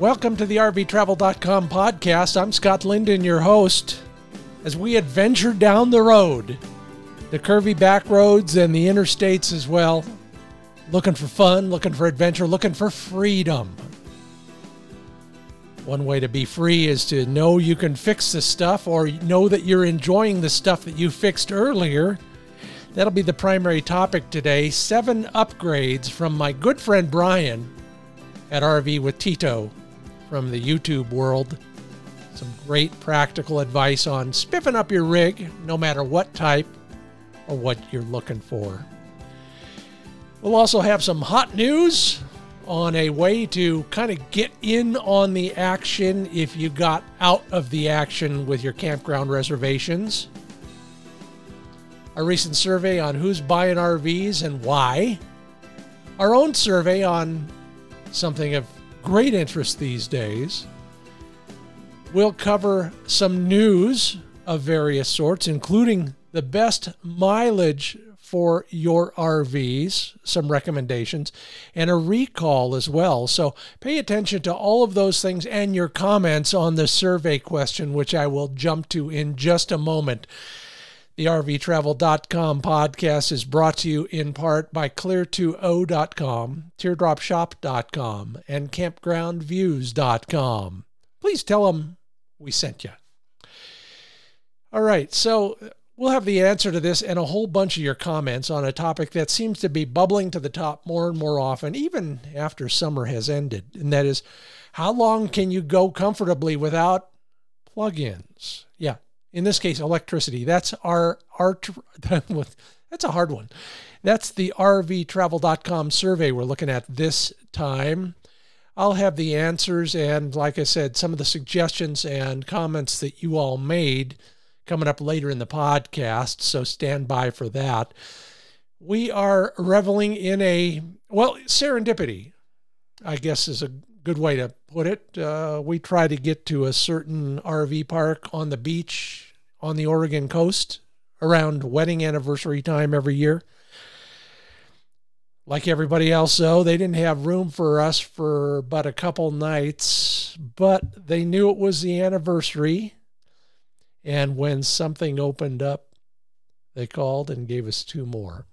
Welcome to the RVTravel.com podcast. I'm Scott Linden, your host, as we adventure down the road, the curvy back roads and the interstates as well. Looking for fun, looking for adventure, looking for freedom. One way to be free is to know you can fix the stuff or know that you're enjoying the stuff that you fixed earlier. That'll be the primary topic today. Seven upgrades from my good friend Brian at RV with Tito from the YouTube world. Some great practical advice on spiffing up your rig, no matter what type or what you're looking for. We'll also have some hot news on a way to kind of get in on the action if you got out of the action with your campground reservations. A recent survey on who's buying RVs and why. Our own survey on something of great interest these days. We'll cover some news of various sorts, including the best mileage for your RVs, some recommendations, and a recall as well. So pay attention to all of those things and your comments on the survey question, which I will jump to in just a moment. The RVTravel.com podcast is brought to you in part by Clear2O.com, TeardropShop.com, and CampgroundViews.com. Please tell them we sent you. All right, so we'll have the answer to this and a whole bunch of your comments on a topic that seems to be bubbling to the top more and more often, even after summer has ended. And that is, how long can you go comfortably without plugins? In this case, electricity. That's our, our that's a hard one. That's the RVTravel.com survey we're looking at this time. I'll have the answers and, like I said, some of the suggestions and comments that you all made coming up later in the podcast. So stand by for that. We are reveling in a, well, serendipity, I guess is a good way to put it. Uh, we try to get to a certain RV park on the beach on the Oregon coast around wedding anniversary time every year. Like everybody else, though, they didn't have room for us for but a couple nights, but they knew it was the anniversary. And when something opened up, they called and gave us two more.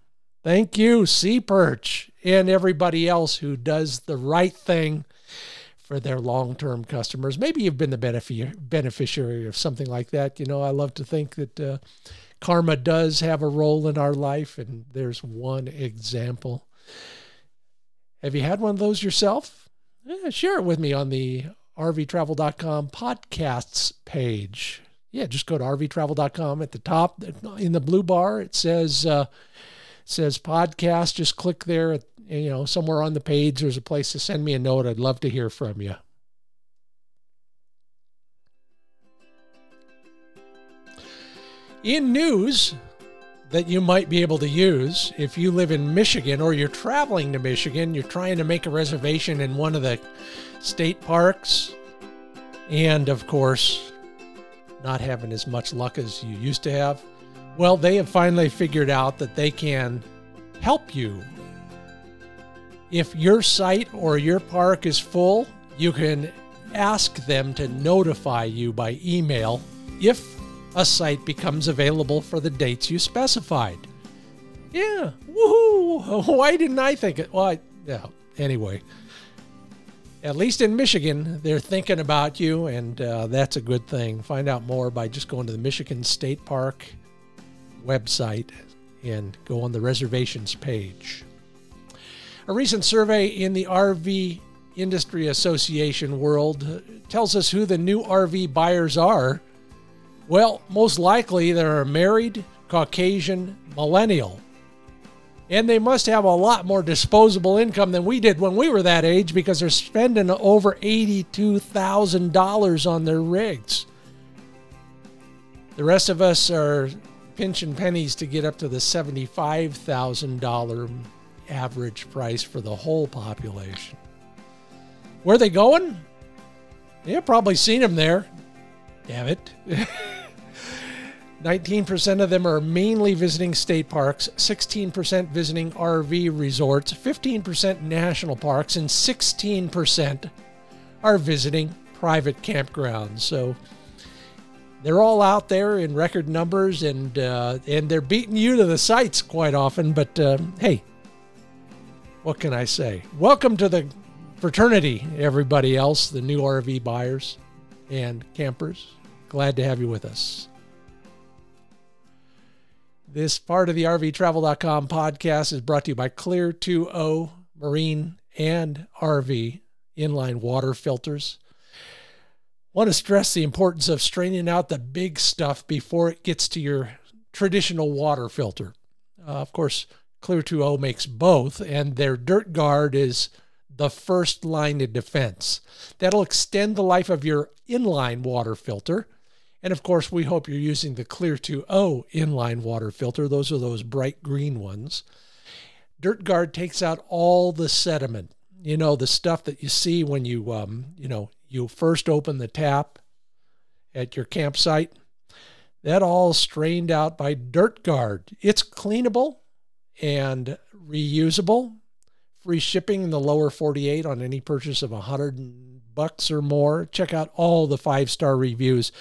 Thank you, Sea Perch, and everybody else who does the right thing for their long term customers. Maybe you've been the beneficiary of something like that. You know, I love to think that uh, karma does have a role in our life, and there's one example. Have you had one of those yourself? Yeah, share it with me on the rvtravel.com podcasts page. Yeah, just go to rvtravel.com at the top in the blue bar. It says uh, says podcast. Just click there at you know, somewhere on the page, there's a place to send me a note. I'd love to hear from you. In news that you might be able to use if you live in Michigan or you're traveling to Michigan, you're trying to make a reservation in one of the state parks, and of course, not having as much luck as you used to have. Well, they have finally figured out that they can help you if your site or your park is full, you can ask them to notify you by email if a site becomes available for the dates you specified. Yeah, woohoo! Why didn't I think it? Well, I, yeah, anyway. At least in Michigan, they're thinking about you, and uh, that's a good thing. Find out more by just going to the Michigan State Park website and go on the reservations page. A recent survey in the RV Industry Association world tells us who the new RV buyers are. Well, most likely they're a married, Caucasian, millennial. And they must have a lot more disposable income than we did when we were that age because they're spending over $82,000 on their rigs. The rest of us are pinching pennies to get up to the $75,000 average price for the whole population. Where are they going? You've probably seen them there. Damn it. 19% of them are mainly visiting state parks, 16% visiting RV resorts, 15% national parks, and 16% are visiting private campgrounds. So they're all out there in record numbers, and uh, and they're beating you to the sites quite often. But uh, hey, what can I say? Welcome to the fraternity, everybody else, the new RV buyers and campers. Glad to have you with us. This part of the RVTravel.com podcast is brought to you by Clear 2O Marine and RV inline water filters. Want to stress the importance of straining out the big stuff before it gets to your traditional water filter. Uh, of course, Clear 2O makes both, and their Dirt Guard is the first line of defense. That'll extend the life of your inline water filter. And of course, we hope you're using the Clear 2O inline water filter. Those are those bright green ones. Dirt Guard takes out all the sediment. You know, the stuff that you see when you, um, you know, you first open the tap at your campsite. That all strained out by Dirt Guard. It's cleanable and reusable. Free shipping in the lower 48 on any purchase of 100 bucks or more. Check out all the five star reviews.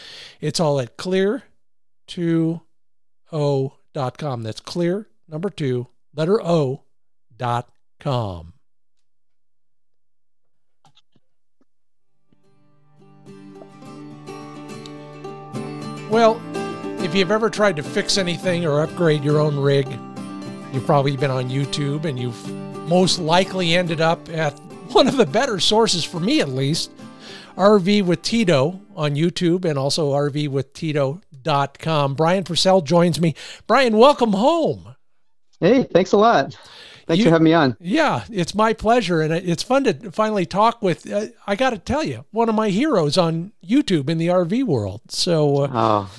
It's all at clear2o.com. That's clear, number two, letter O, dot com. Well, if you've ever tried to fix anything or upgrade your own rig, you've probably been on YouTube and you've most likely ended up at one of the better sources for me at least, RV with Tito on YouTube and also rvwithtito.com. Brian Purcell joins me. Brian, welcome home. Hey, thanks a lot. Thanks you, for having me on. Yeah, it's my pleasure. And it's fun to finally talk with, uh, I got to tell you, one of my heroes on YouTube in the RV world. So, uh, oh.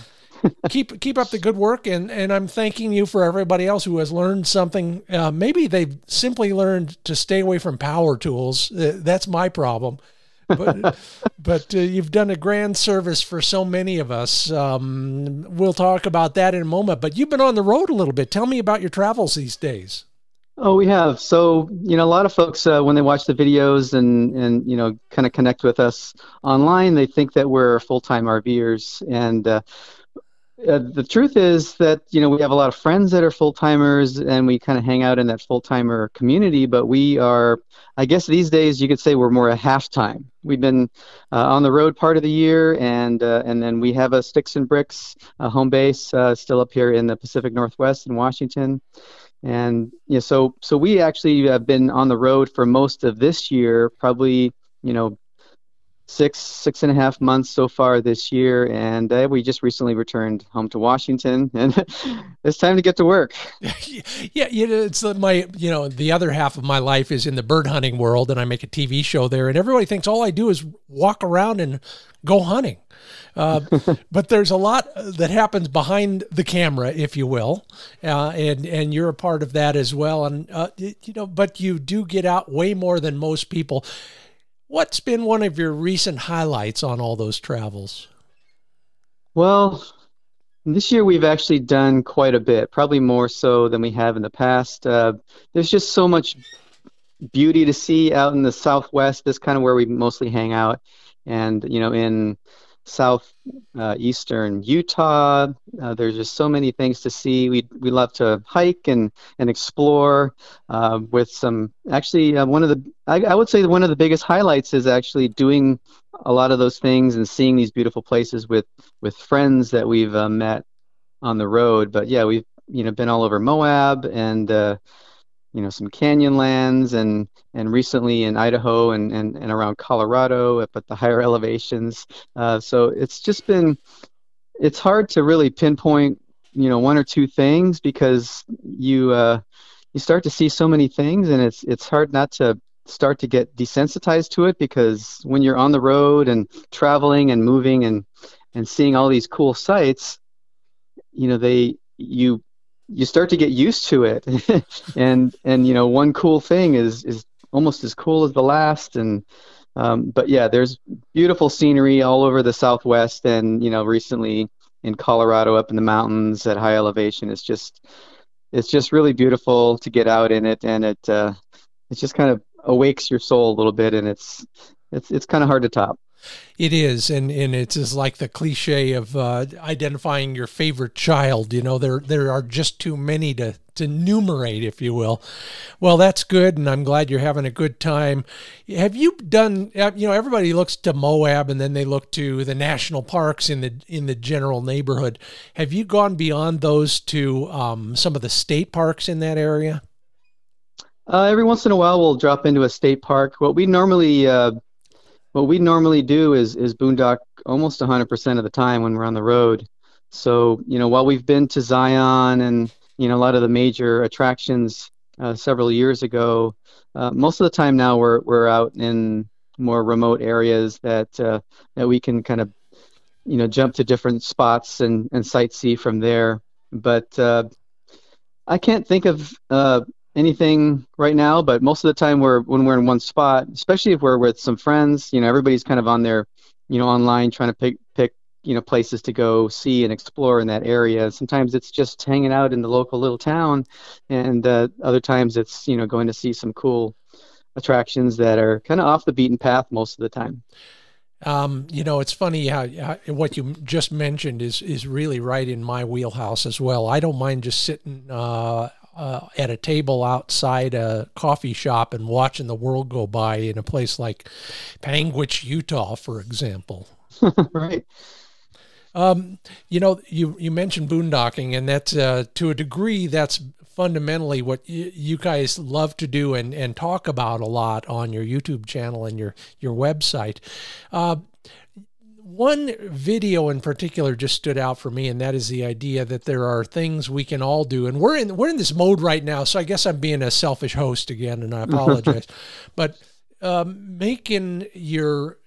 Keep keep up the good work, and and I'm thanking you for everybody else who has learned something. Uh, maybe they've simply learned to stay away from power tools. Uh, that's my problem. but but uh, you've done a grand service for so many of us. Um, we'll talk about that in a moment. But you've been on the road a little bit. Tell me about your travels these days. Oh, we have. So, you know, a lot of folks uh, when they watch the videos and and you know kind of connect with us online, they think that we're full-time RVers, and uh, uh, the truth is that you know we have a lot of friends that are full timers, and we kind of hang out in that full timer community. But we are, I guess, these days you could say we're more a half time. We've been uh, on the road part of the year, and uh, and then we have a Sticks and Bricks home base uh, still up here in the Pacific Northwest in Washington and yeah, so so we actually have been on the road for most of this year, probably you know six six and a half months so far this year, and uh, we just recently returned home to Washington, and it's time to get to work. yeah, you know, it's my you know the other half of my life is in the bird hunting world, and I make a TV show there, and everybody thinks all I do is walk around and go hunting. Uh, but there's a lot that happens behind the camera, if you will, uh, and and you're a part of that as well. And uh, you know, but you do get out way more than most people. What's been one of your recent highlights on all those travels? Well, this year we've actually done quite a bit, probably more so than we have in the past. Uh, there's just so much beauty to see out in the Southwest. This kind of where we mostly hang out, and you know, in southeastern uh, Utah. Uh, there's just so many things to see. We we love to hike and and explore uh, with some. Actually, uh, one of the I, I would say one of the biggest highlights is actually doing a lot of those things and seeing these beautiful places with with friends that we've uh, met on the road. But yeah, we've you know been all over Moab and uh, you know some canyon lands and and recently in Idaho and and, and around Colorado at the higher elevations. Uh, so it's just been it's hard to really pinpoint you know one or two things because you uh, you start to see so many things and it's it's hard not to start to get desensitized to it because when you're on the road and traveling and moving and and seeing all these cool sights you know they you you start to get used to it. And and you know one cool thing is is almost as cool as the last. And um, but yeah there's beautiful scenery all over the southwest and you know recently in colorado up in the mountains at high elevation. It's just it's just really beautiful to get out in it. And it uh, it just kind of awakes your soul a little bit. And it's it's it's kind of hard to top. It is, and and it's just like the cliche of uh, identifying your favorite child. You know, there there are just too many to to enumerate, if you will. Well, that's good, and I'm glad you're having a good time. Have you done? Uh, you know, everybody looks to Moab, and then they look to the national parks in the in the general neighborhood. Have you gone beyond those to um, some of the state parks in that area? Uh, every once in a while, we'll drop into a state park. What we normally uh, what we normally do is is boondock almost 100% of the time when we're on the road. So you know, while we've been to Zion and you know a lot of the major attractions uh, several years ago, uh, most of the time now we're we're out in more remote areas that uh, that we can kind of you know jump to different spots and and sightsee from there. But uh, I can't think of uh, anything right now, but most of the time we're when we're in one spot, especially if we're with some friends, you know, everybody's kind of on their, you know, online trying to pick pick you know places to go see and explore in that area. Sometimes it's just hanging out in the local little town, and uh, other times it's you know going to see some cool attractions that are kind of off the beaten path most of the time. Um, you know, it's funny how, how, what you just mentioned is is really right in my wheelhouse as well. I don't mind just sitting uh, uh, at a table outside a coffee shop and watching the world go by in a place like Panguitch, Utah, for example. right. Um, you know, you you mentioned boondocking, and that's uh, to a degree that's fundamentally what y- you guys love to do and, and talk about a lot on your YouTube channel and your your website. Uh, one video in particular just stood out for me, and that is the idea that there are things we can all do. And we're in we're in this mode right now, so I guess I'm being a selfish host again, and I apologize. but um, making your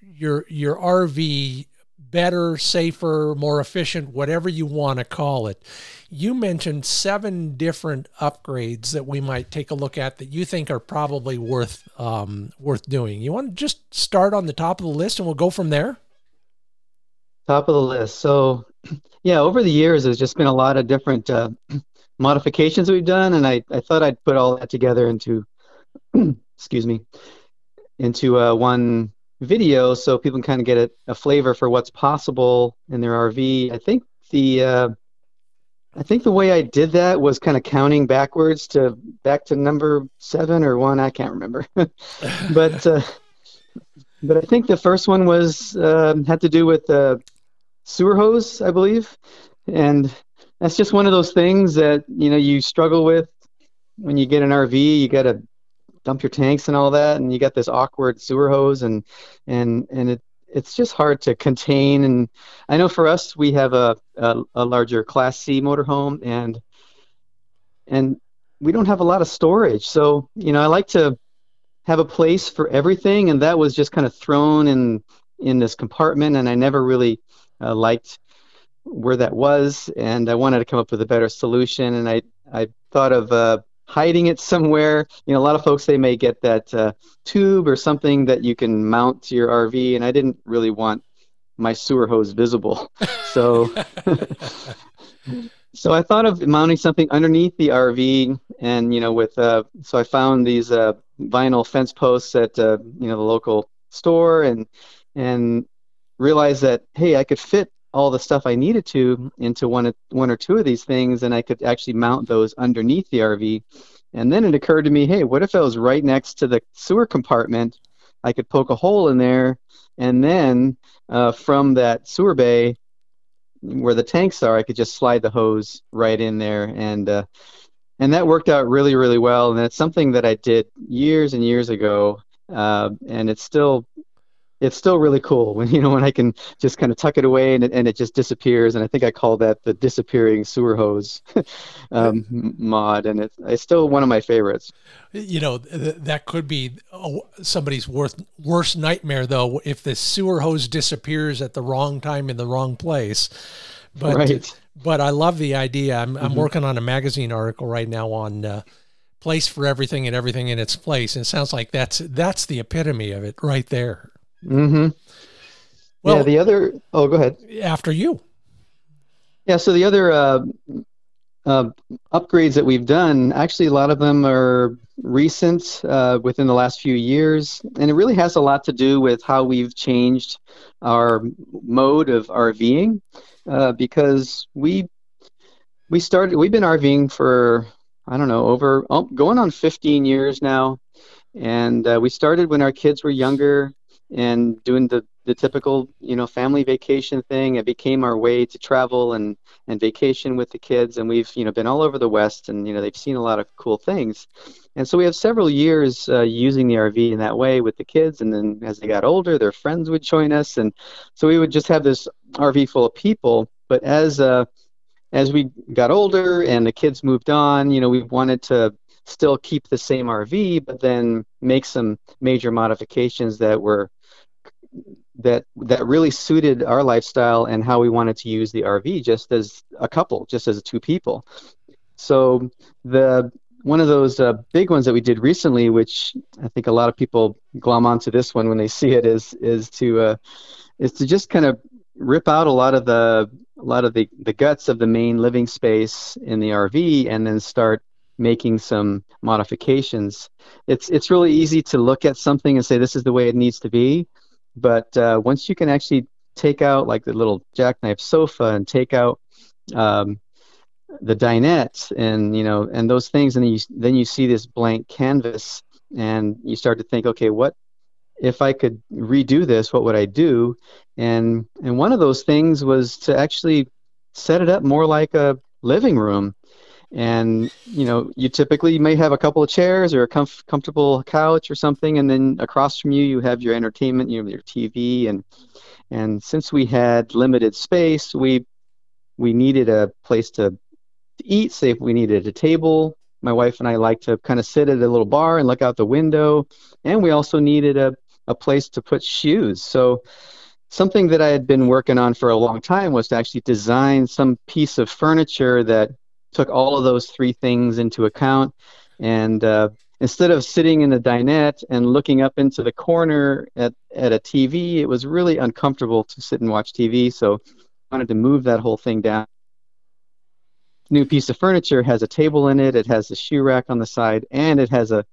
your your RV better, safer, more efficient, whatever you want to call it. You mentioned seven different upgrades that we might take a look at that you think are probably worth um, worth doing. You want to just start on the top of the list, and we'll go from there. Top of the list. So, yeah, over the years, there's just been a lot of different uh, modifications we've done, and I, I thought I'd put all that together into, excuse me, into uh, one video so people can kind of get a, a, flavor for what's possible in their RV. I think the uh, I think the way I did that was kind of counting backwards to back to number seven or one. I can't remember, but uh, but I think the first one was uh, had to do with uh, sewer hose, I believe, and that's just one of those things that you know you struggle with when you get an RV. You got to dump your tanks and all that, and you got this awkward sewer hose, and and and it it's just hard to contain. And I know for us, we have a a, a larger Class C motorhome, and and we don't have a lot of storage. So you know, I like to have a place for everything, and that was just kind of thrown in in this compartment, and I never really uh, liked where that was, and I wanted to come up with a better solution. And I I thought of uh, hiding it somewhere. You know, a lot of folks they may get that uh, tube or something that you can mount to your RV, and I didn't really want my sewer hose visible, so. so I thought of mounting something underneath the RV, and you know, with uh, so I found these uh, vinyl fence posts at uh, you know the local store, and and realized that hey, I could fit all the stuff I needed to into one one or two of these things, and I could actually mount those underneath the RV. And then it occurred to me, hey, what if I was right next to the sewer compartment? I could poke a hole in there, and then uh, from that sewer bay where the tanks are, I could just slide the hose right in there, and uh, and that worked out really, really well. And it's something that I did years and years ago, uh, and it's still it's still really cool when you know when I can just kind of tuck it away and it, and it just disappears. And I think I call that the disappearing sewer hose um, mod, and it's, it's still one of my favorites. You know th- that could be somebody's worst worst nightmare though if the sewer hose disappears at the wrong time in the wrong place. But right. but I love the idea. I'm mm-hmm. I'm working on a magazine article right now on. Uh, place for everything and everything in its place and it sounds like that's that's the epitome of it right there Mm-hmm. Well, yeah, the other. Oh, go ahead. After you. Yeah. So the other uh, uh, upgrades that we've done, actually, a lot of them are recent uh, within the last few years, and it really has a lot to do with how we've changed our mode of RVing uh, because we we started we've been RVing for I don't know over oh, going on 15 years now, and uh, we started when our kids were younger and doing the the typical you know family vacation thing. It became our way to travel and and vacation with the kids, and we've you know been all over the West, and you know they've seen a lot of cool things. And so we have several years uh, using the RV in that way with the kids, and then as they got older, their friends would join us, and so we would just have this RV full of people. But as uh, as we got older and the kids moved on, you know, we wanted to still keep the same RV, but then make some major modifications that were that that really suited our lifestyle and how we wanted to use the RV just as a couple, just as two people. So the one of those uh, big ones that we did recently, which I think a lot of people glom onto this one when they see it, is is to uh, is to just kind of rip out a lot of the a lot of the, the guts of the main living space in the RV and then start making some modifications. It's it's really easy to look at something and say this is the way it needs to be, but uh, once you can actually take out like the little jackknife sofa and take out um, the dinette and you know and those things, and then you then you see this blank canvas and you start to think, okay, what if I could redo this, what would I do? And and one of those things was to actually set it up more like a living room. And you know, you typically may have a couple of chairs or a comf- comfortable couch or something, and then across from you you have your entertainment, you know, your TV, and and since we had limited space, we we needed a place to, to eat. Say if we needed a table, my wife and I like to kind of sit at a little bar and look out the window, and we also needed a a place to put shoes. So something that I had been working on for a long time was to actually design some piece of furniture that took all of those three things into account. And uh, instead of sitting in the dinette and looking up into the corner at, at a TV, it was really uncomfortable to sit and watch TV. So I wanted to move that whole thing down. New piece of furniture has a table in it, it has a shoe rack on the side, and it has a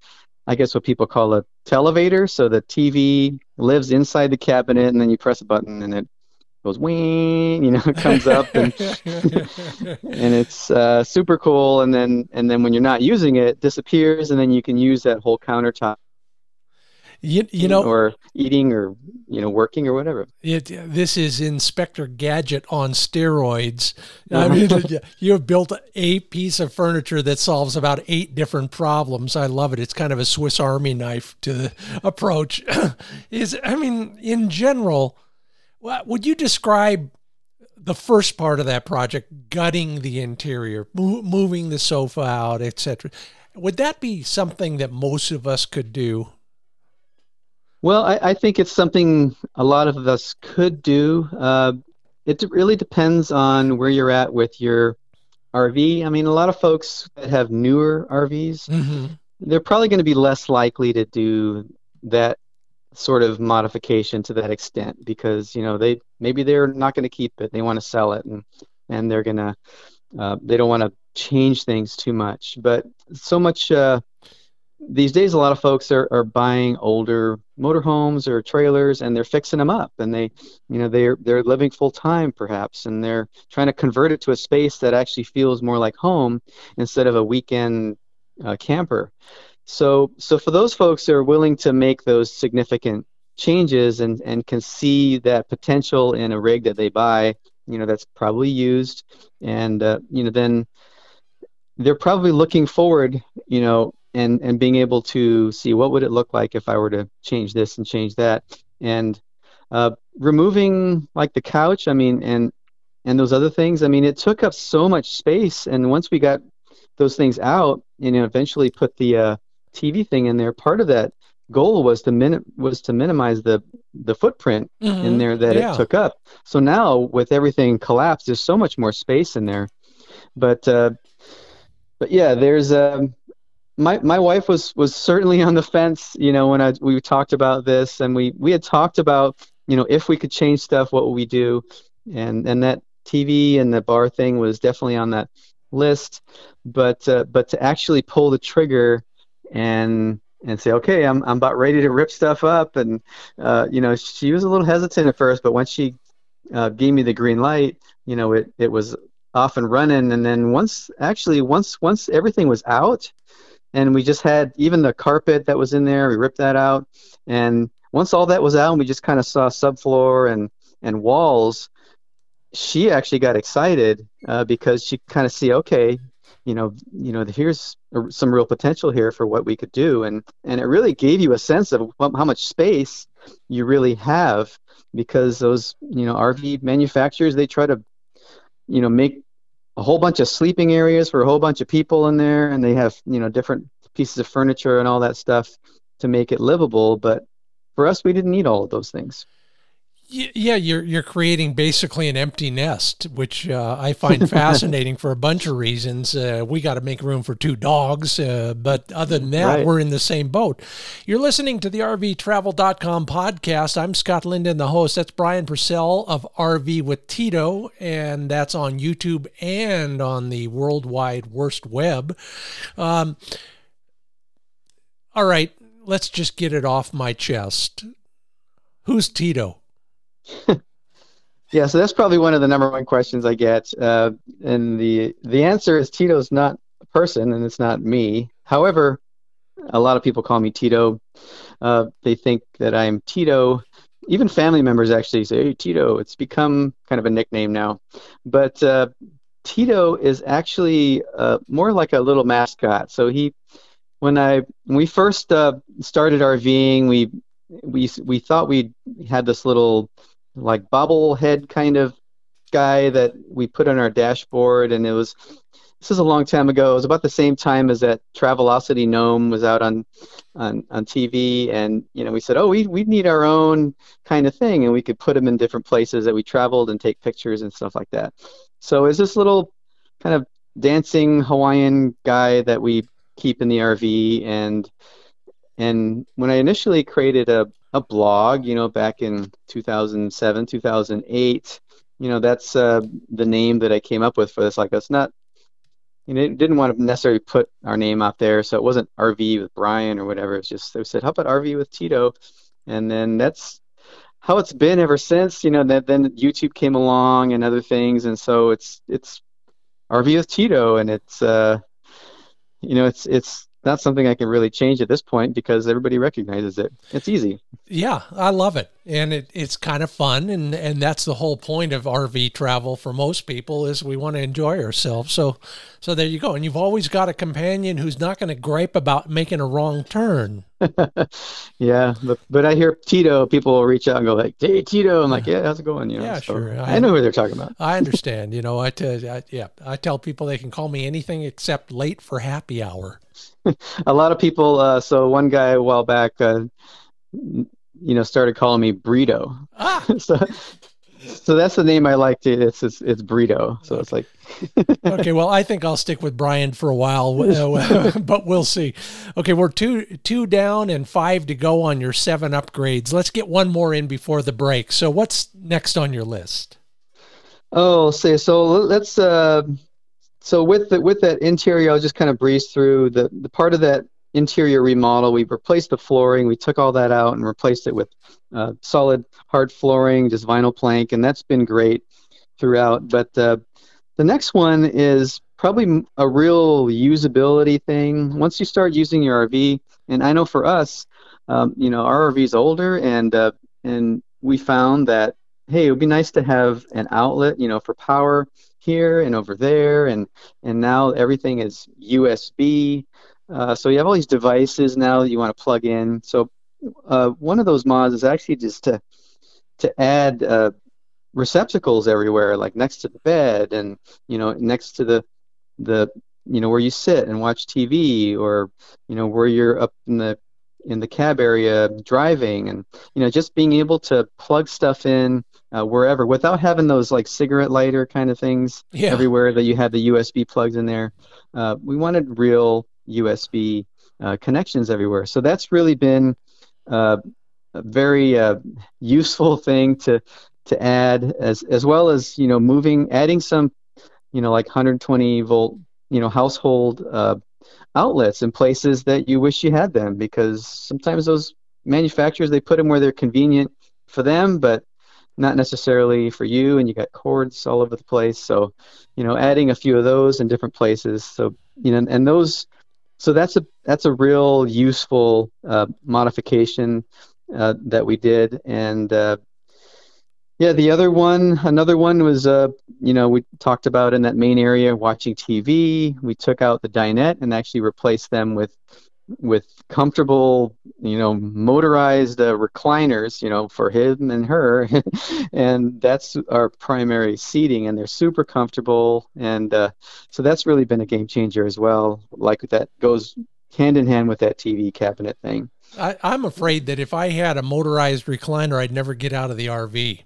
I guess what people call a televator. So the TV lives inside the cabinet, and then you press a button, and it goes wing, you know, it comes up, and and it's uh, super cool. And then and then when you're not using it, it disappears, and then you can use that whole countertop you, you know, or eating, or you know, working, or whatever. It, this is Inspector Gadget on steroids. I mean, you've built a piece of furniture that solves about eight different problems. I love it. It's kind of a Swiss Army knife to the approach. is I mean, in general, would you describe the first part of that project, gutting the interior, moving the sofa out, etc. Would that be something that most of us could do? Well, I, I, think it's something a lot of us could do. Uh, it really depends on where you're at with your RV. I mean, a lot of folks that have newer RVs, mm-hmm. they're probably going to be less likely to do that sort of modification to that extent because you know they maybe they're not going to keep it. They want to sell it, and and they're gonna uh, they don't want to change things too much. But so much. Uh, these days a lot of folks are, are buying older motorhomes or trailers and they're fixing them up and they you know they're they're living full time perhaps and they're trying to convert it to a space that actually feels more like home instead of a weekend uh, camper so so for those folks that are willing to make those significant changes and and can see that potential in a rig that they buy you know that's probably used and uh, you know then they're probably looking forward you know and and being able to see what would it look like if I were to change this and change that, and uh, removing like the couch. I mean, and and those other things. I mean, it took up so much space, and once we got those things out, you know, eventually put the uh, TV thing in there. Part of that goal was to min- was to minimize the the footprint mm-hmm. in there that yeah. it took up. So now with everything collapsed, there's so much more space in there. But uh, but yeah, there's um, my my wife was was certainly on the fence you know when I we talked about this and we we had talked about you know if we could change stuff what would we do and and that TV and the bar thing was definitely on that list but uh, but to actually pull the trigger and and say, okay, I'm I'm about ready to rip stuff up, and uh, you know, she was a little hesitant at first, but once she uh, gave me the green light, you know, it it was off and running, and then once actually once once everything was out, and we just had even the carpet that was in there, we ripped that out, and once all that was out, and we just kind of saw subfloor and and walls, she actually got excited uh, because she kind of see, okay, you know, you know, here's some real potential here for what we could do, and and it really gave you a sense of how much space you really have because those, you know, RV manufacturers they try to, you know, make a whole bunch of sleeping areas for a whole bunch of people in there, and they have, you know, different pieces of furniture and all that stuff to make it livable, but for us, we didn't need all of those things. Yeah, you're you're creating basically an empty nest, which uh, I find fascinating for a bunch of reasons. Uh, we got to make room for two dogs, uh, but other than that, right. we're in the same boat. You're listening to the RVTravel.com podcast. I'm Scott Linden, the host. That's Brian Purcell of RV with Tito, and that's on YouTube and on the Worldwide Worst Web. Um, all right, let's just get it off my chest. Who's Tito? yeah, so that's probably one of the number one questions I get, uh, and the the answer is Tito's not a person, and it's not me. However, a lot of people call me Tito. Uh, they think that I'm Tito. Even family members actually say, "Hey, Tito." It's become kind of a nickname now, but uh, Tito is actually uh, more like a little mascot. So he, when I when we first uh, started RVing, we we we thought we had this little like bobblehead kind of guy that we put on our dashboard, and it was this is a long time ago. It was about the same time as that Travelocity gnome was out on on, on TV, and you know we said, oh, we we need our own kind of thing, and we could put them in different places that we traveled and take pictures and stuff like that. So is this little kind of dancing Hawaiian guy that we keep in the RV, and and when I initially created a a blog, you know, back in 2007, 2008. You know, that's uh, the name that I came up with for this. Like, it's not, you know, didn't want to necessarily put our name out there, so it wasn't RV with Brian or whatever. It's just they said, how about RV with Tito? And then that's how it's been ever since. You know, that then YouTube came along and other things, and so it's it's RV with Tito, and it's uh, you know, it's it's not something I can really change at this point because everybody recognizes it. It's easy. Yeah, I love it, and it, it's kind of fun, and and that's the whole point of RV travel for most people is we want to enjoy ourselves. So, so there you go, and you've always got a companion who's not going to gripe about making a wrong turn. yeah, but but I hear Tito. People will reach out and go like, "Hey, Tito." I'm like, "Yeah, how's it going?" You know, yeah, so sure. I, I, know who they're talking about. I understand. You know, I, t- I yeah, I tell people they can call me anything except late for happy hour. a lot of people. Uh, so one guy a while back, uh, you know, started calling me Burrito. Ah. so, so that's the name I like to. It's it's, it's Burrito. So it's like. okay, well, I think I'll stick with Brian for a while, uh, but we'll see. Okay, we're two two down and five to go on your seven upgrades. Let's get one more in before the break. So, what's next on your list? Oh, say so. Let's uh, so with the, with that interior, I'll just kind of breeze through the, the part of that interior remodel. We replaced the flooring. We took all that out and replaced it with uh, solid hard flooring, just vinyl plank, and that's been great throughout. But uh, the next one is probably a real usability thing. Once you start using your RV, and I know for us, um, you know, our RV is older, and uh, and we found that hey, it would be nice to have an outlet, you know, for power here and over there, and and now everything is USB. Uh, so you have all these devices now that you want to plug in. So uh, one of those mods is actually just to to add uh, receptacles everywhere, like next to the bed, and you know, next to the the you know where you sit and watch TV, or you know where you're up in the in the cab area driving, and you know just being able to plug stuff in uh, wherever without having those like cigarette lighter kind of things yeah. everywhere that you have the USB plugs in there. Uh, we wanted real USB uh, connections everywhere. So that's really been uh, a very uh, useful thing to to add as as well as you know moving adding some you know like 120 volt you know household uh, outlets and places that you wish you had them because sometimes those manufacturers they put them where they're convenient for them, but not necessarily for you and you got cords all over the place. So you know adding a few of those in different places. So you know and those so that's a that's a real useful uh, modification uh, that we did. And uh, yeah the other one another one was uh, you know we talked about in that main area watching tv we took out the dinette and actually replaced them with with comfortable, you know, motorized uh, recliners, you know, for him and her, and that's our primary seating, and they're super comfortable, and uh, so that's really been a game changer as well. Like that goes hand in hand with that TV cabinet thing. I, I'm afraid that if I had a motorized recliner, I'd never get out of the RV.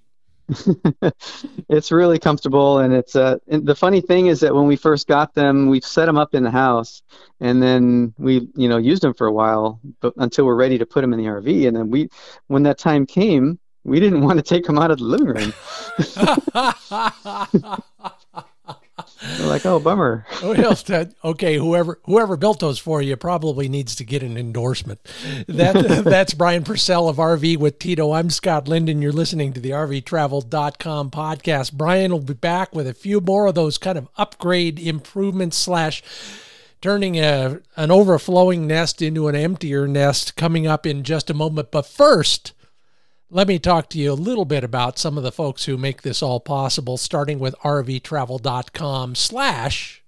it's really comfortable, and it's uh, and the funny thing is that when we first got them, we set them up in the house, and then we you know used them for a while, but until we're ready to put them in the RV, and then we, when that time came, we didn't want to take them out of the living room. They're like, oh, bummer. well, okay, whoever whoever built those for you probably needs to get an endorsement. That that's Brian Purcell of RV with Tito. I'm Scott Linden. You're listening to the RVTravel.com podcast. Brian will be back with a few more of those kind of upgrade improvements slash turning a an overflowing nest into an emptier nest coming up in just a moment. But first let me talk to you a little bit about some of the folks who make this all possible, starting with rvtravel.com slash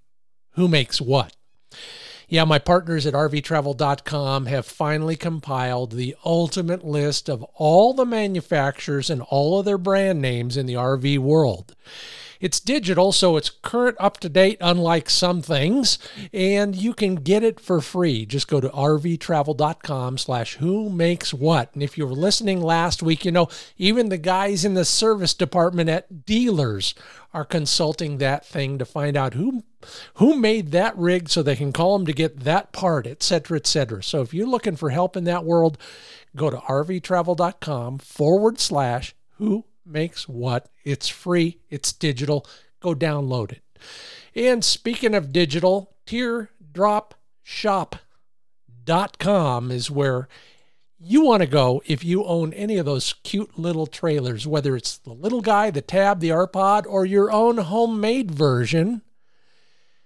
who makes what. Yeah, my partners at rvtravel.com have finally compiled the ultimate list of all the manufacturers and all of their brand names in the RV world. It's digital, so it's current, up to date, unlike some things, and you can get it for free. Just go to rvtravel.com slash who makes what. And if you were listening last week, you know, even the guys in the service department at dealers are consulting that thing to find out who who made that rig so they can call them to get that part, et cetera, et cetera. So if you're looking for help in that world, go to rvtravel.com forward slash who makes what. It's free, it's digital. Go download it. And speaking of digital, teardropshop.com is where you want to go if you own any of those cute little trailers, whether it's the little guy, the tab, the R-Pod, or your own homemade version.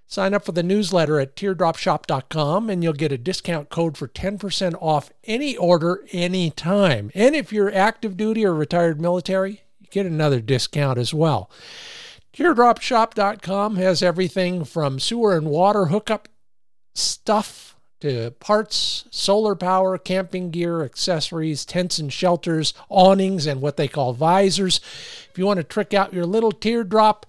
Sign up for the newsletter at teardropshop.com and you'll get a discount code for 10% off any order anytime. And if you're active duty or retired military, get another discount as well. Teardropshop.com has everything from sewer and water hookup stuff to parts, solar power, camping gear, accessories, tents and shelters, awnings, and what they call visors. If you want to trick out your little teardrop,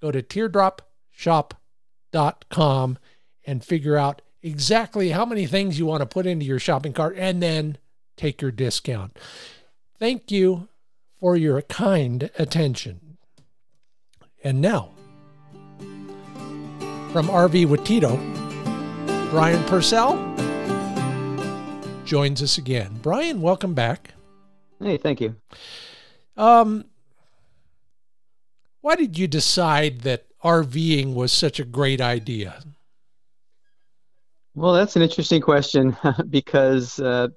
go to teardropshop.com and figure out exactly how many things you want to put into your shopping cart and then take your discount. Thank you for your kind attention. And now, from RV with Tito, Brian Purcell joins us again. Brian, welcome back. Hey, thank you. Um, why did you decide that RVing was such a great idea? Well, that's an interesting question because uh,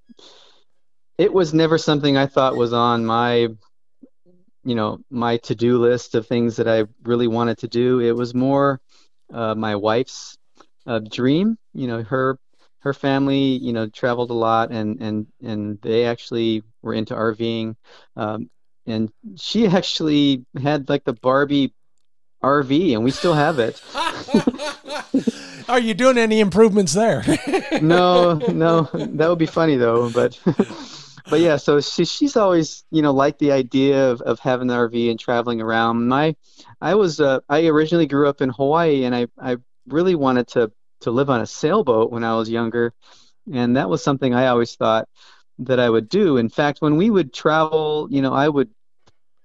it was never something I thought was on my you know my to-do list of things that I really wanted to do. It was more uh, my wife's uh, dream. You know, her her family, you know, traveled a lot, and and and they actually were into RVing, um, and she actually had like the Barbie RV, and we still have it. Are you doing any improvements there? no, no, that would be funny though, but but yeah, so she, she's always you know liked the idea of, of having an RV and traveling around. My I was uh, I originally grew up in Hawaii, and I I really wanted to to live on a sailboat when I was younger, and that was something I always thought that I would do. In fact, when we would travel, you know, I would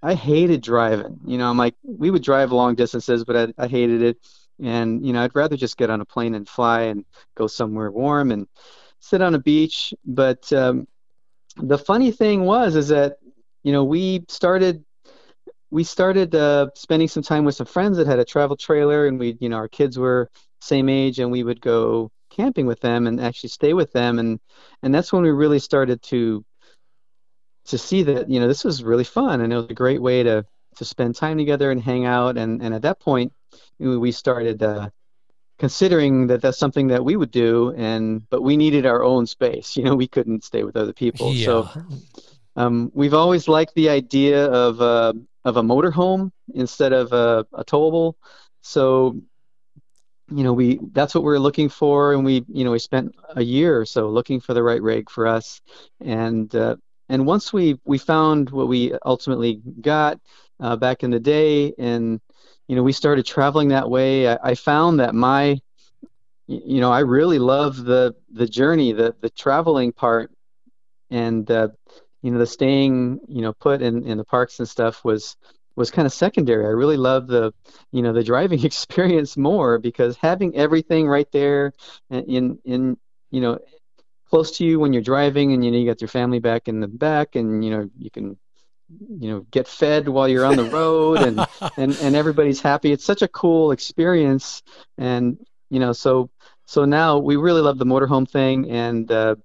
I hated driving. You know, I'm like we would drive long distances, but I, I hated it. And you know, I'd rather just get on a plane and fly and go somewhere warm and sit on a beach. But um, the funny thing was is that you know we started we started uh, spending some time with some friends that had a travel trailer and we you know our kids were same age and we would go camping with them and actually stay with them. And and that's when we really started to to see that you know this was really fun and it was a great way to to spend time together and hang out. And and at that point we started uh, considering that that's something that we would do and but we needed our own space you know we couldn't stay with other people. Yeah. so um, we've always liked the idea of uh, of a motorhome instead of a, a towable. So you know we that's what we are looking for. And we you know we spent a year or so looking for the right rig for us. And uh, and once we we found what we ultimately got uh, back in the day and you know, we started traveling that way. I, I found that my, you know, I really love the the journey, the the traveling part, and uh, you know, the staying, you know, put in in the parks and stuff was was kind of secondary. I really love the, you know, the driving experience more because having everything right there in in you know close to you when you're driving and you know you got your family back in the back and you know you can you know get fed while you're on the road and and and everybody's happy. It's such a cool experience. And you know so so now we really love the motorhome thing. And uh,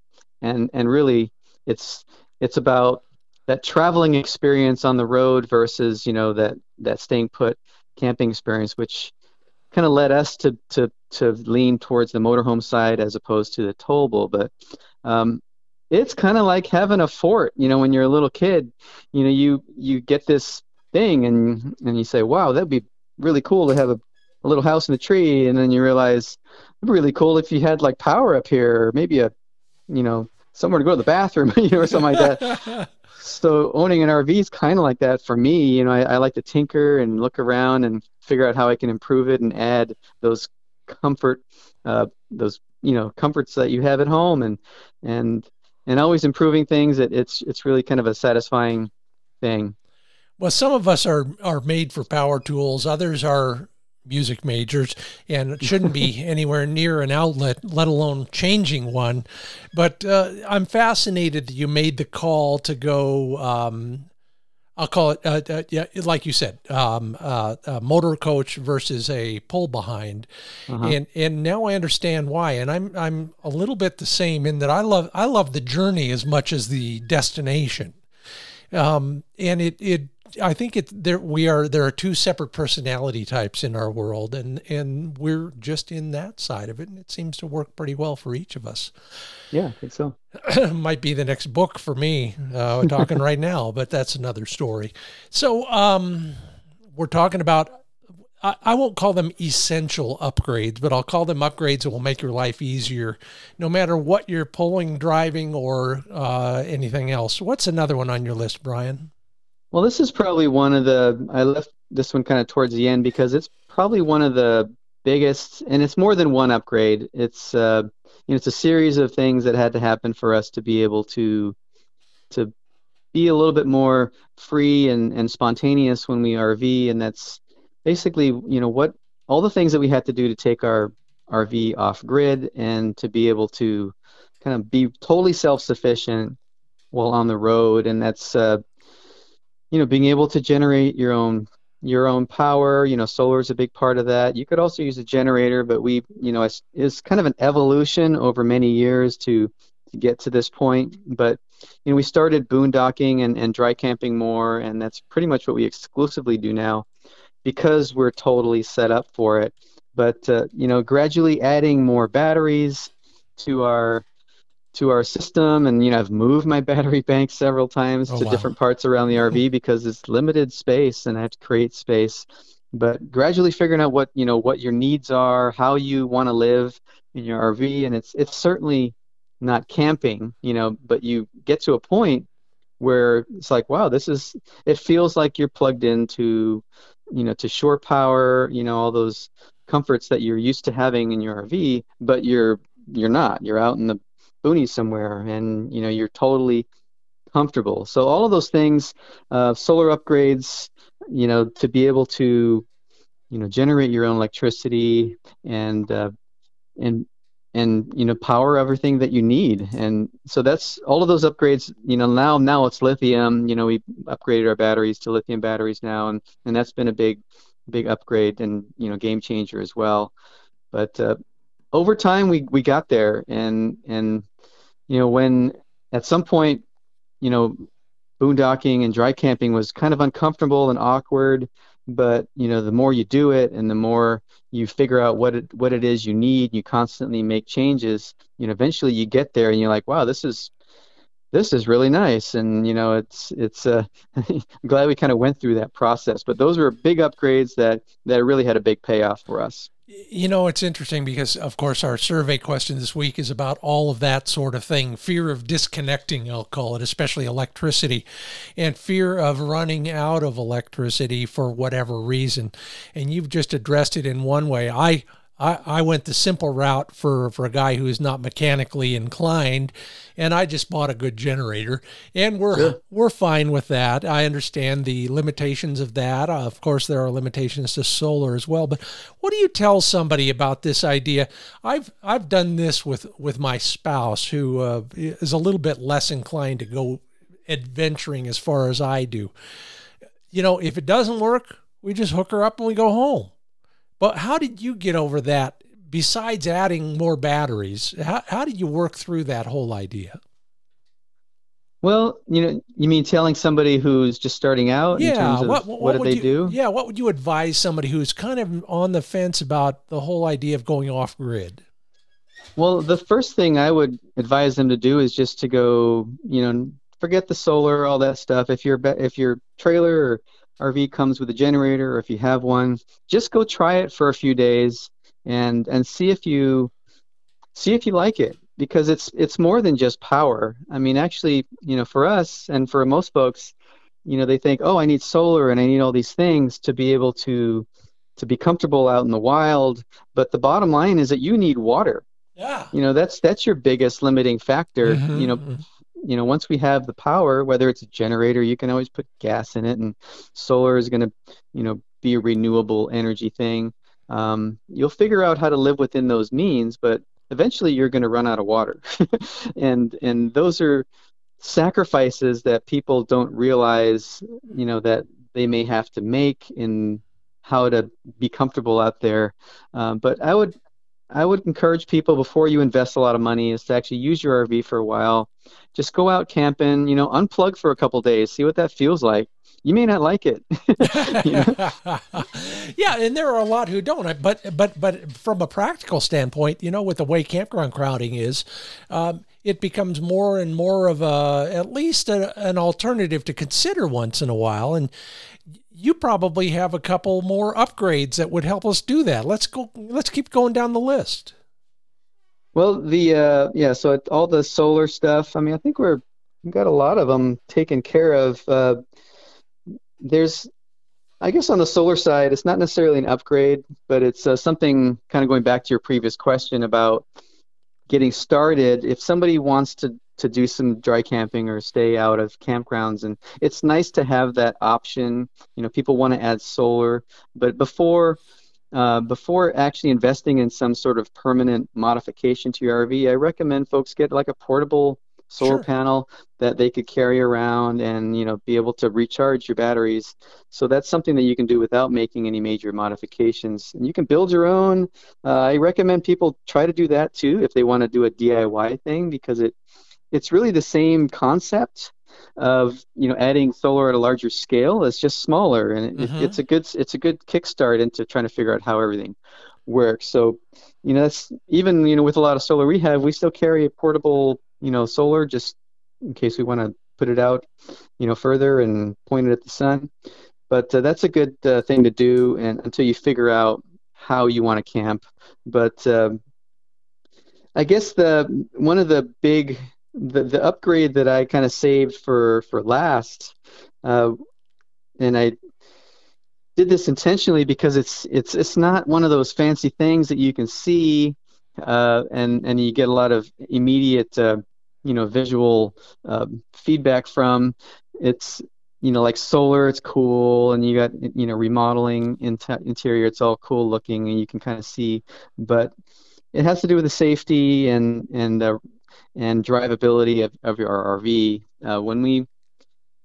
and and really it's it's about that traveling experience on the road versus you know that that staying put camping experience which kind of led us to to to lean towards the motorhome side as opposed to the towable. But um, it's kind of like having a fort you know when you're a little kid you know you you get this thing and and you say wow that'd be really cool to have a, a little house in a tree and then you realize it'd be really cool if you had like power up here or maybe a you know somewhere to go to the bathroom you know or something like that. So owning an rv is kind of like that for me you know I, I like to tinker and look around and figure out how i can improve it and add those comfort uh, those you know comforts that you have at home and and and always improving things. It, it's it's really kind of a satisfying thing. Well, some of us are are made for power tools. Others are music majors and it shouldn't be anywhere near an outlet, let alone changing one. But uh, I'm fascinated that you made the call to go um, I'll call it, uh, uh, yeah, like you said, um, uh, a motor coach versus a pull behind, uh-huh. and and now I understand why. And I'm I'm a little bit the same in that I love I love the journey as much as the destination, um, and it it I think it there we are there are two separate personality types in our world, and and we're just in that side of it, and it seems to work pretty well for each of us. Yeah, I think so. Might be the next book for me. Uh, we're talking right now, but that's another story. So um, we're talking about. I, I won't call them essential upgrades, but I'll call them upgrades that will make your life easier, no matter what you're pulling, driving, or uh, anything else. What's another one on your list, Brian? Well, this is probably one of the. I left this one kind of towards the end because it's probably one of the biggest, and it's more than one upgrade. It's uh, you know, it's a series of things that had to happen for us to be able to to be a little bit more free and, and spontaneous when we RV, and that's basically you know what all the things that we had to do to take our RV off grid and to be able to kind of be totally self-sufficient while on the road, and that's uh, you know being able to generate your own your own power you know solar is a big part of that. You could also use a generator but we you know it's, it's kind of an evolution over many years to to get to this point. But you know we started boondocking and, and dry camping more and that's pretty much what we exclusively do now because we're totally set up for it. But uh, you know gradually adding more batteries to our to our system and you know I've moved my battery bank several times oh, to wow. different parts around the RV because it's limited space and I have to create space but gradually figuring out what you know what your needs are how you want to live in your RV and it's it's certainly not camping you know but you get to a point where it's like wow this is it feels like you're plugged into you know to shore power you know all those comforts that you're used to having in your RV but you're you're not you're out in the boonies somewhere and you know you're totally comfortable. So all of those things uh, solar upgrades you know to be able to you know generate your own electricity and uh, and and you know power everything that you need. And so that's all of those upgrades you know now now it's lithium. You know we upgraded our batteries to lithium batteries now and and that's been a big big upgrade and you know game changer as well. But uh, over time we we got there and and you know when at some point you know boondocking and dry camping was kind of uncomfortable and awkward but you know the more you do it and the more you figure out what it what it is you need you constantly make changes you know eventually you get there and you're like wow this is this is really nice. And you know it's it's uh, i'm glad we kind of went through that process but those were big upgrades that that really had a big payoff for us you know, it's interesting because, of course, our survey question this week is about all of that sort of thing fear of disconnecting, I'll call it, especially electricity, and fear of running out of electricity for whatever reason. And you've just addressed it in one way. I I, I went the simple route for, for a guy who is not mechanically inclined, and I just bought a good generator, and we're we're fine with that. I understand the limitations of that. Uh, of course, there are limitations to solar as well. But what do you tell somebody about this idea? I've I've done this with with my spouse, who uh, is a little bit less inclined to go adventuring as far as I do. You know, if it doesn't work, we just hook her up and we go home but how did you get over that? Besides adding more batteries, how, how did you work through that whole idea? Well, you know, you mean telling somebody who's just starting out? Yeah. what, what, what, what they you, do? Yeah. What would you advise somebody who's kind of on the fence about the whole idea of going off grid? Well, the first thing I would advise them to do is just to go, you know, forget the solar, all that stuff. If your if your trailer or RV comes with a generator, or if you have one, just go try it for a few days and and see if you see if you like it because it's it's more than just power. I mean, actually, you know, for us and for most folks, you know, they think, oh, I need solar and I need all these things to be able to to be comfortable out in the wild. But the bottom line is that you need water. Yeah. You know, that's that's your biggest limiting factor. Mm-hmm. You know, mm-hmm you know once we have the power whether it's a generator you can always put gas in it and solar is going to you know be a renewable energy thing. Um, you'll figure out how to live within those means but eventually you're going to run out of water. And and those are sacrifices that people don't realize you know that they may have to make in how to be comfortable out there. Um, but i would I would encourage people before you invest a lot of money is to actually use your RV for a while. Just go out camping, you know, unplug for a couple days, see what that feels like. You may not like it. yeah, and there are a lot who don't. But but but from a practical standpoint, you know, with the way campground crowding is, um, it becomes more and more of a at least a, an alternative to consider once in a while. And you probably have a couple more upgrades that would help us do that. Let's go. Let's keep going down the list. Well, the uh, yeah, so it, all the solar stuff. I mean, I think we're we got a lot of them taken care of. Uh, there's, I guess, on the solar side, it's not necessarily an upgrade, but it's uh, something kind of going back to your previous question about getting started. If somebody wants to to do some dry camping or stay out of campgrounds. And it's nice to have that option. You know people want to add solar but before uh, before actually investing in some sort of permanent modification to your rv i recommend folks get like a portable solar sure. panel that they could carry around and you know be able to recharge your batteries. So that's something that you can do without making any major modifications. And you can build your own. Uh, i recommend people try to do that too if they want to do a diy thing because it it's really the same concept of you know adding solar at a larger scale. It's just smaller, and mm-hmm. it's a good it's a good kickstart into trying to figure out how everything works. So you know that's even you know with a lot of solar we have, we still carry a portable you know solar just in case we want to put it out you know further and point it at the sun. But uh, that's a good uh, thing to do, and until you figure out how you want to camp. But uh, I guess the one of the big the the upgrade that I kind of saved for for last, uh, and I did this intentionally because it's it's it's not one of those fancy things that you can see, uh, and and you get a lot of immediate uh, you know visual uh, feedback from. It's you know like solar, it's cool, and you got you know remodeling interior, it's all cool looking, and you can kind of see, but it has to do with the safety and and uh, and drivability of, of your RV. Uh, when we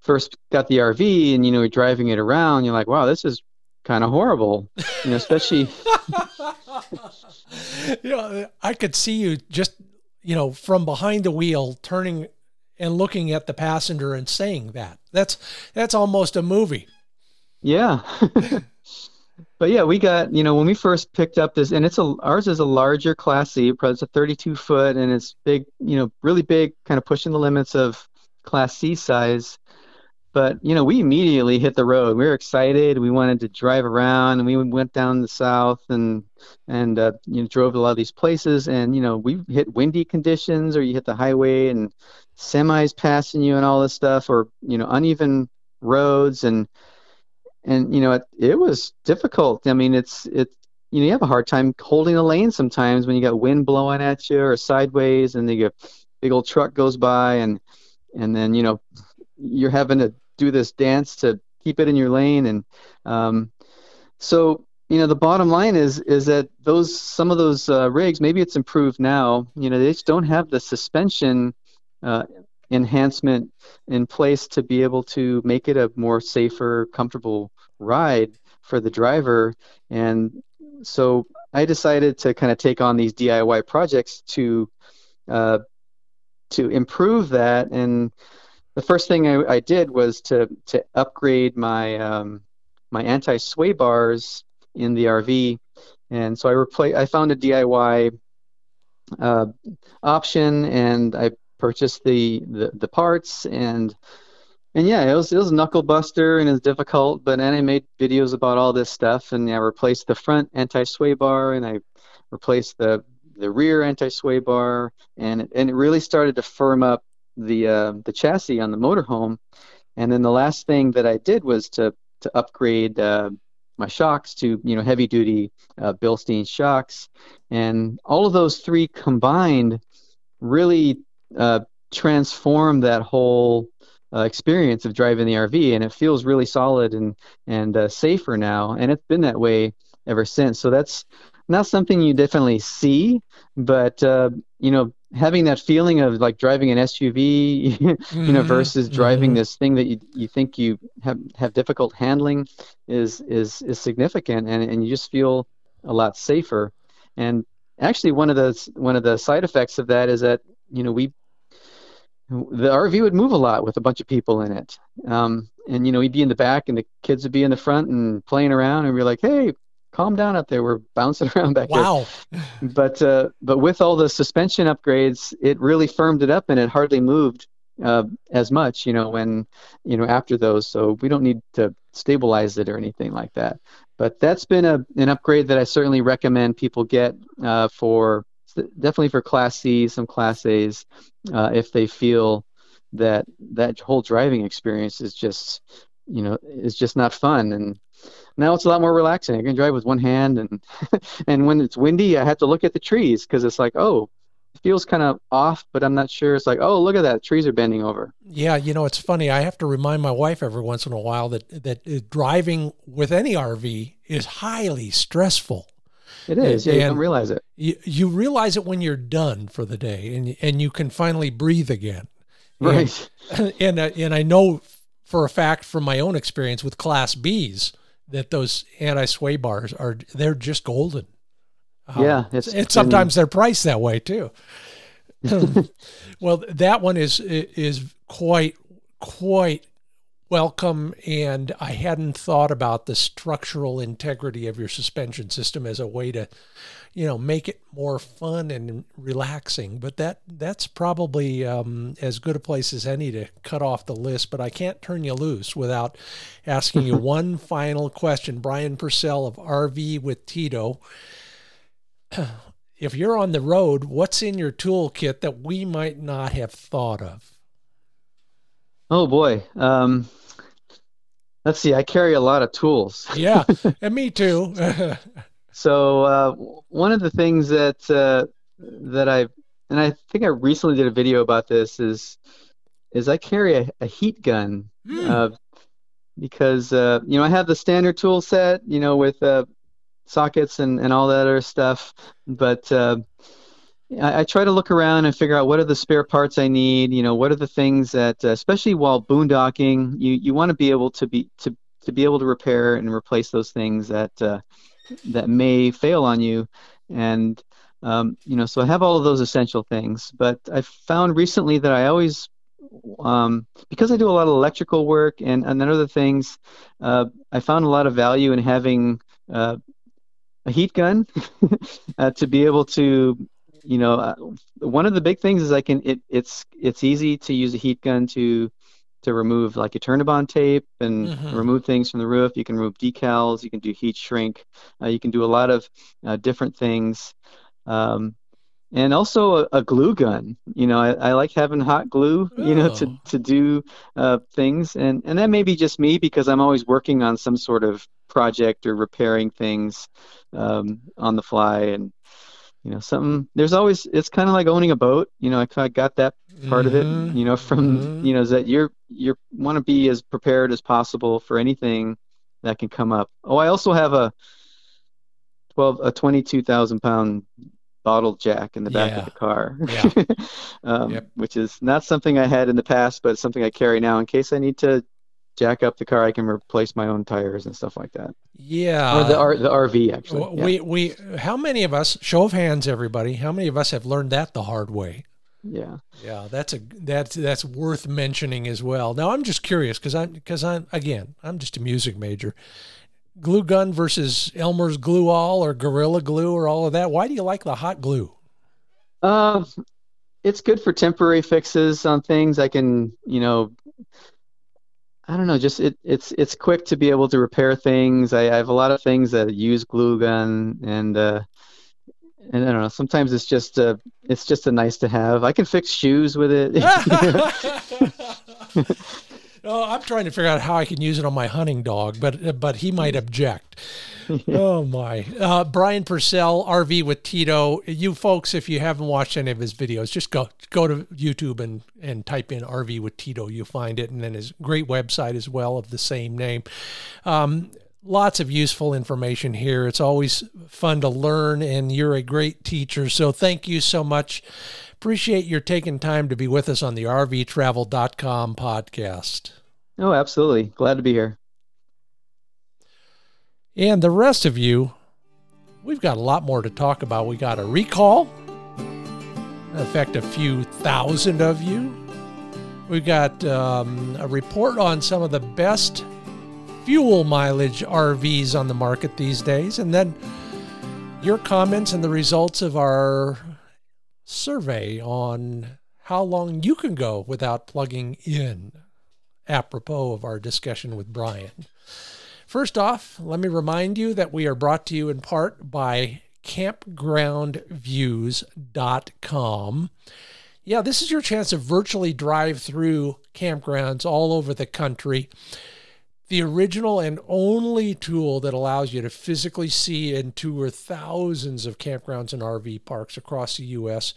first got the RV and you know you're driving it around, you're like, wow, this is kind of horrible, you know, especially. you know, I could see you just, you know, from behind the wheel, turning and looking at the passenger and saying that. That's that's almost a movie. Yeah. but yeah, we got you know when we first picked up this, and it's a ours is a larger Class C, it's a 32 foot, and it's big, you know, really big, kind of pushing the limits of Class C size. But you know, we immediately hit the road. We were excited. We wanted to drive around, and we went down the south and and uh, you know drove a lot of these places. And you know, we hit windy conditions, or you hit the highway and semis passing you and all this stuff, or you know, uneven roads and and you know it, it was difficult. I mean it's it's you know you have a hard time holding a lane sometimes when you got wind blowing at you or sideways and the big old truck goes by and and then you know you're having to do this dance to keep it in your lane. And um, so you know the bottom line is is that those some of those uh, rigs maybe it's improved now. You know they just don't have the suspension uh, enhancement in place to be able to make it a more safer, comfortable ride for the driver. And so I decided to kind of take on these DIY projects to uh, to improve that. And the first thing I, I did was to to upgrade my um, my anti sway bars in the RV. And so I replaced. I found a DIY uh, option, and I purchased the, the, the parts. And and yeah, it was it was a knuckle buster and it's difficult, but then I made videos about all this stuff and I replaced the front anti sway bar and I replaced the the rear anti sway bar. And it, and it really started to firm up the uh, the chassis on the motorhome. And then the last thing that I did was to to upgrade uh, my shocks to you know heavy duty uh, Bilstein shocks, and all of those three combined really uh, transform that whole uh, experience of driving the RV, and it feels really solid and and uh, safer now. And it's been that way ever since. So that's not something you definitely see, but uh, you know, having that feeling of like driving an SUV, mm-hmm. you know, versus driving mm-hmm. this thing that you you think you have have difficult handling is is is significant, and and you just feel a lot safer. And actually, one of the one of the side effects of that is that you know we the RV would move a lot with a bunch of people in it. Um, and you know, he'd be in the back, and the kids would be in the front and playing around, and we're like, "Hey, calm down out there. We're bouncing around back wow. here." Wow. But uh, but with all the suspension upgrades, it really firmed it up, and it hardly moved uh, as much. You know, when you know after those, so we don't need to stabilize it or anything like that. But that's been a an upgrade that I certainly recommend people get uh, for definitely for Class C, some Class A's, uh, if they feel that that whole driving experience is just, you know, is just not fun. And now it's a lot more relaxing. I can drive with one hand, and and when it's windy, I have to look at the trees because it's like, oh, it feels kind of off, but I'm not sure. It's like, oh, look at that, trees are bending over. Yeah, you know, it's funny. I have to remind my wife every once in a while that that driving with any RV is highly stressful. It is. Yeah, you don't realize it. You, you realize it when you're done for the day and and you can finally breathe again. Right. And and, uh, and I know for a fact from my own experience with Class Bs that those anti sway bars are they're just golden. Um, yeah, it's, and sometimes they're priced that way too. well, that one is is quite quite welcome. And I hadn't thought about the structural integrity of your suspension system as a way to, you know, make it more fun and relaxing. But that that's probably um, as good a place as any to cut off the list. But I can't turn you loose without asking you one final question. Brian Purcell of RV with Tito. If you're on the road, what's in your toolkit that we might not have thought of? Oh boy. Um, let's see. I carry a lot of tools. yeah, and me too. so uh, one of the things that uh, that I and I think I recently did a video about this is is I carry a, a heat gun mm. uh, because uh, you know I have the standard tool set, you know, with uh, sockets and, and all that other stuff, but uh, I, I, try to look around and figure out what are the spare parts I need. You know, what are the things that, uh, especially while boondocking, you, you want to be able to be to to be able to repair and replace those things that uh, that may fail on you, and um, you know, so I have all of those essential things. But I found recently that I always um, because I do a lot of electrical work and, and other things, uh, I found a lot of value in having uh, a heat gun uh, to be able to, you know, uh, one of the big things is I can it, it's it's easy to use a heat gun to to remove like a Eternabond tape and mm-hmm. remove things from the roof. You can remove decals. You can do heat shrink. Uh, you can do a lot of uh, different things. Um, and also a, a, glue gun. You know, I, I, like having hot glue. You know, to oh. to do uh, things, and and that may be just me because I'm always working on some sort of project or repairing things um, on the fly, and you know, something. There's always it's kind of like owning a boat. You know, I kind of got that part mm-hmm. of it. Mm-hmm. You know, from mm-hmm. you know that you're you want to be as prepared as possible for anything that can come up. Oh, I also have a twelve a twenty two thousand pound bottle jack in the back yeah. of the car, yeah. um, yep. which is not something I had in the past, but something I carry now in case I need to jack up the car. I can replace my own tires and stuff like that. Yeah, or the R, the RV actually. We yeah. we how many of us? Show of hands, everybody. How many of us have learned that the hard way? Yeah. Yeah, that's a that's that's worth mentioning as well. Now I'm just curious because I'm because I'm again I'm just a music major glue gun versus Elmer's glue all or Gorilla Glue or all of that? Why do you like the hot glue? Uh, it's good for temporary fixes on things. I can, you know, I don't know, just it, it's it's quick to be able to repair things. I, I have a lot of things that use glue gun, and uh, and I don't know. Sometimes it's just a it's just a nice to have. I can fix shoes with it. Oh, I'm trying to figure out how I can use it on my hunting dog, but but he might object. oh my! Uh, Brian Purcell, RV with Tito. You folks, if you haven't watched any of his videos, just go go to YouTube and and type in RV with Tito. You'll find it, and then his great website as well of the same name. Um, lots of useful information here. It's always fun to learn, and you're a great teacher. So thank you so much Appreciate your taking time to be with us on the RVTravel.com podcast. Oh, absolutely. Glad to be here. And the rest of you, we've got a lot more to talk about. We got a recall, affect a few thousand of you. We've got um, a report on some of the best fuel mileage RVs on the market these days, and then your comments and the results of our survey on how long you can go without plugging in, apropos of our discussion with Brian. First off, let me remind you that we are brought to you in part by campgroundviews.com. Yeah, this is your chance to virtually drive through campgrounds all over the country the original and only tool that allows you to physically see and tour thousands of campgrounds and RV parks across the US.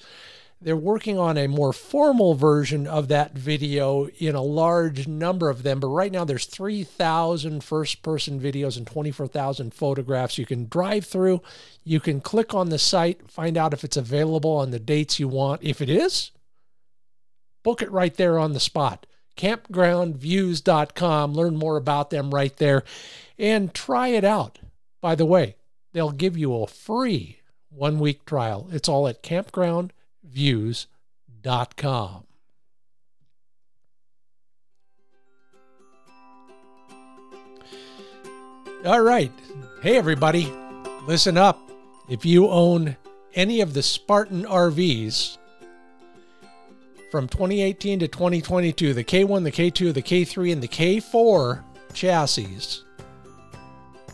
They're working on a more formal version of that video in a large number of them, but right now there's 3,000 first person videos and 24,000 photographs you can drive through. You can click on the site, find out if it's available on the dates you want. If it is, book it right there on the spot campgroundviews.com. Learn more about them right there and try it out. By the way, they'll give you a free one week trial. It's all at campgroundviews.com. All right. Hey, everybody, listen up. If you own any of the Spartan RVs, from 2018 to 2022, the K1, the K2, the K3, and the K4 chassis.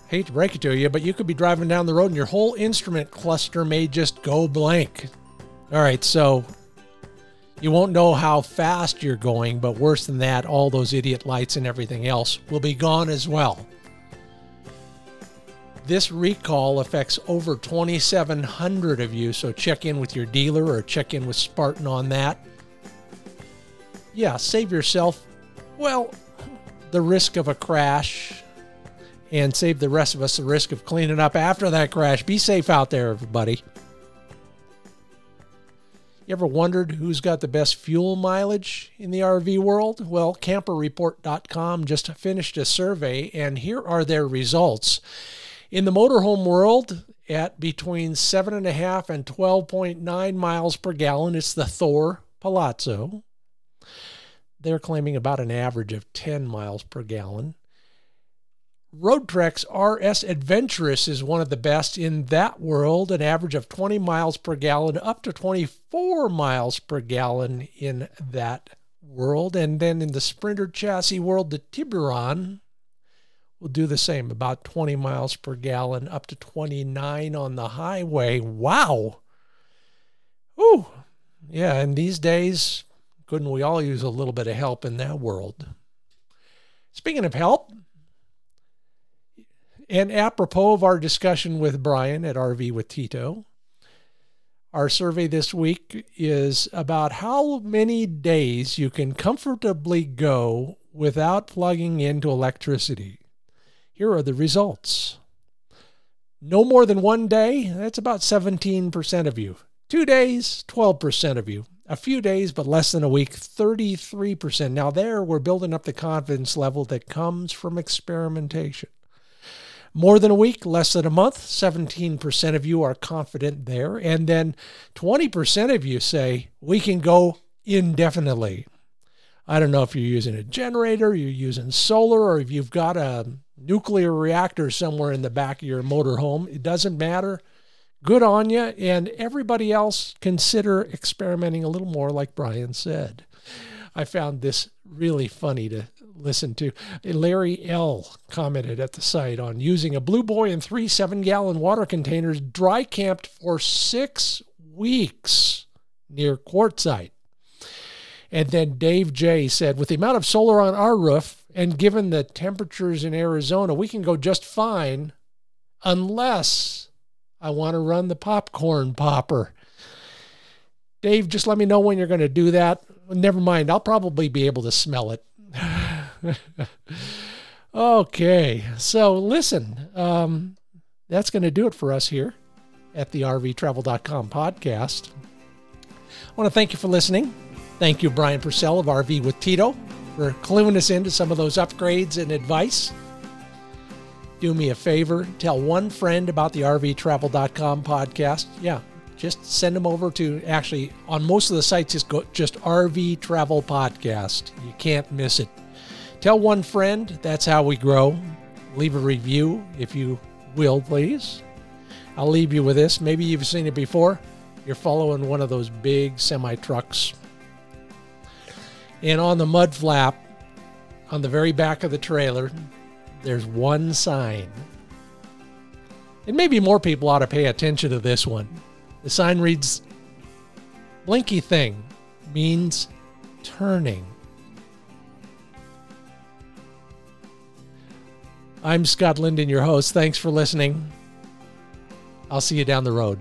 Hate to break it to you, but you could be driving down the road and your whole instrument cluster may just go blank. All right, so you won't know how fast you're going, but worse than that, all those idiot lights and everything else will be gone as well. This recall affects over 2,700 of you, so check in with your dealer or check in with Spartan on that yeah, save yourself, well, the risk of a crash and save the rest of us the risk of cleaning up after that crash. Be safe out there, everybody. You ever wondered who's got the best fuel mileage in the RV world? Well, camperreport.com just finished a survey, and here are their results. In the motorhome world, at between 7.5 and 12.9 miles per gallon, it's the Thor Palazzo. They're claiming about an average of 10 miles per gallon. Roadtrek's RS Adventurous is one of the best in that world, an average of 20 miles per gallon, up to 24 miles per gallon in that world. And then in the Sprinter chassis world, the Tiburon will do the same, about 20 miles per gallon, up to 29 on the highway. Wow. Ooh. Yeah, and these days, couldn't we all use a little bit of help in that world? Speaking of help, and apropos of our discussion with Brian at RV with Tito, our survey this week is about how many days you can comfortably go without plugging into electricity. Here are the results. No more than one day, that's about 17% of you. Two days, 12% of you. A few days, but less than a week, 33%. Now, there we're building up the confidence level that comes from experimentation. More than a week, less than a month, 17% of you are confident there. And then 20% of you say, we can go indefinitely. I don't know if you're using a generator, you're using solar, or if you've got a nuclear reactor somewhere in the back of your motorhome. It doesn't matter. Good on you. And everybody else, consider experimenting a little more, like Brian said. I found this really funny to listen to. Larry L. commented at the site on using a Blue Boy and three seven gallon water containers dry camped for six weeks near Quartzsite. And then Dave J said, with the amount of solar on our roof and given the temperatures in Arizona, we can go just fine unless I want to run the popcorn popper. Dave, just let me know when you're going to do that. Never mind, I'll probably be able to smell it. okay, so listen, um, that's going to do it for us here at the RVTravel.com podcast. I want to thank you for listening. Thank you, Brian Purcell of RV with Tito, for cluing us into some of those upgrades and advice. Do me a favor, tell one friend about the RVTravel.com podcast. Yeah, just send them over to actually on most of the sites just go just RV Travel Podcast. You can't miss it. Tell one friend, that's how we grow. Leave a review if you will, please. I'll leave you with this. Maybe you've seen it before. You're following one of those big semi trucks. And on the mud flap, on the very back of the trailer, there's one sign. And maybe more people ought to pay attention to this one. The sign reads Blinky thing means turning. I'm Scott Linden, your host. Thanks for listening. I'll see you down the road.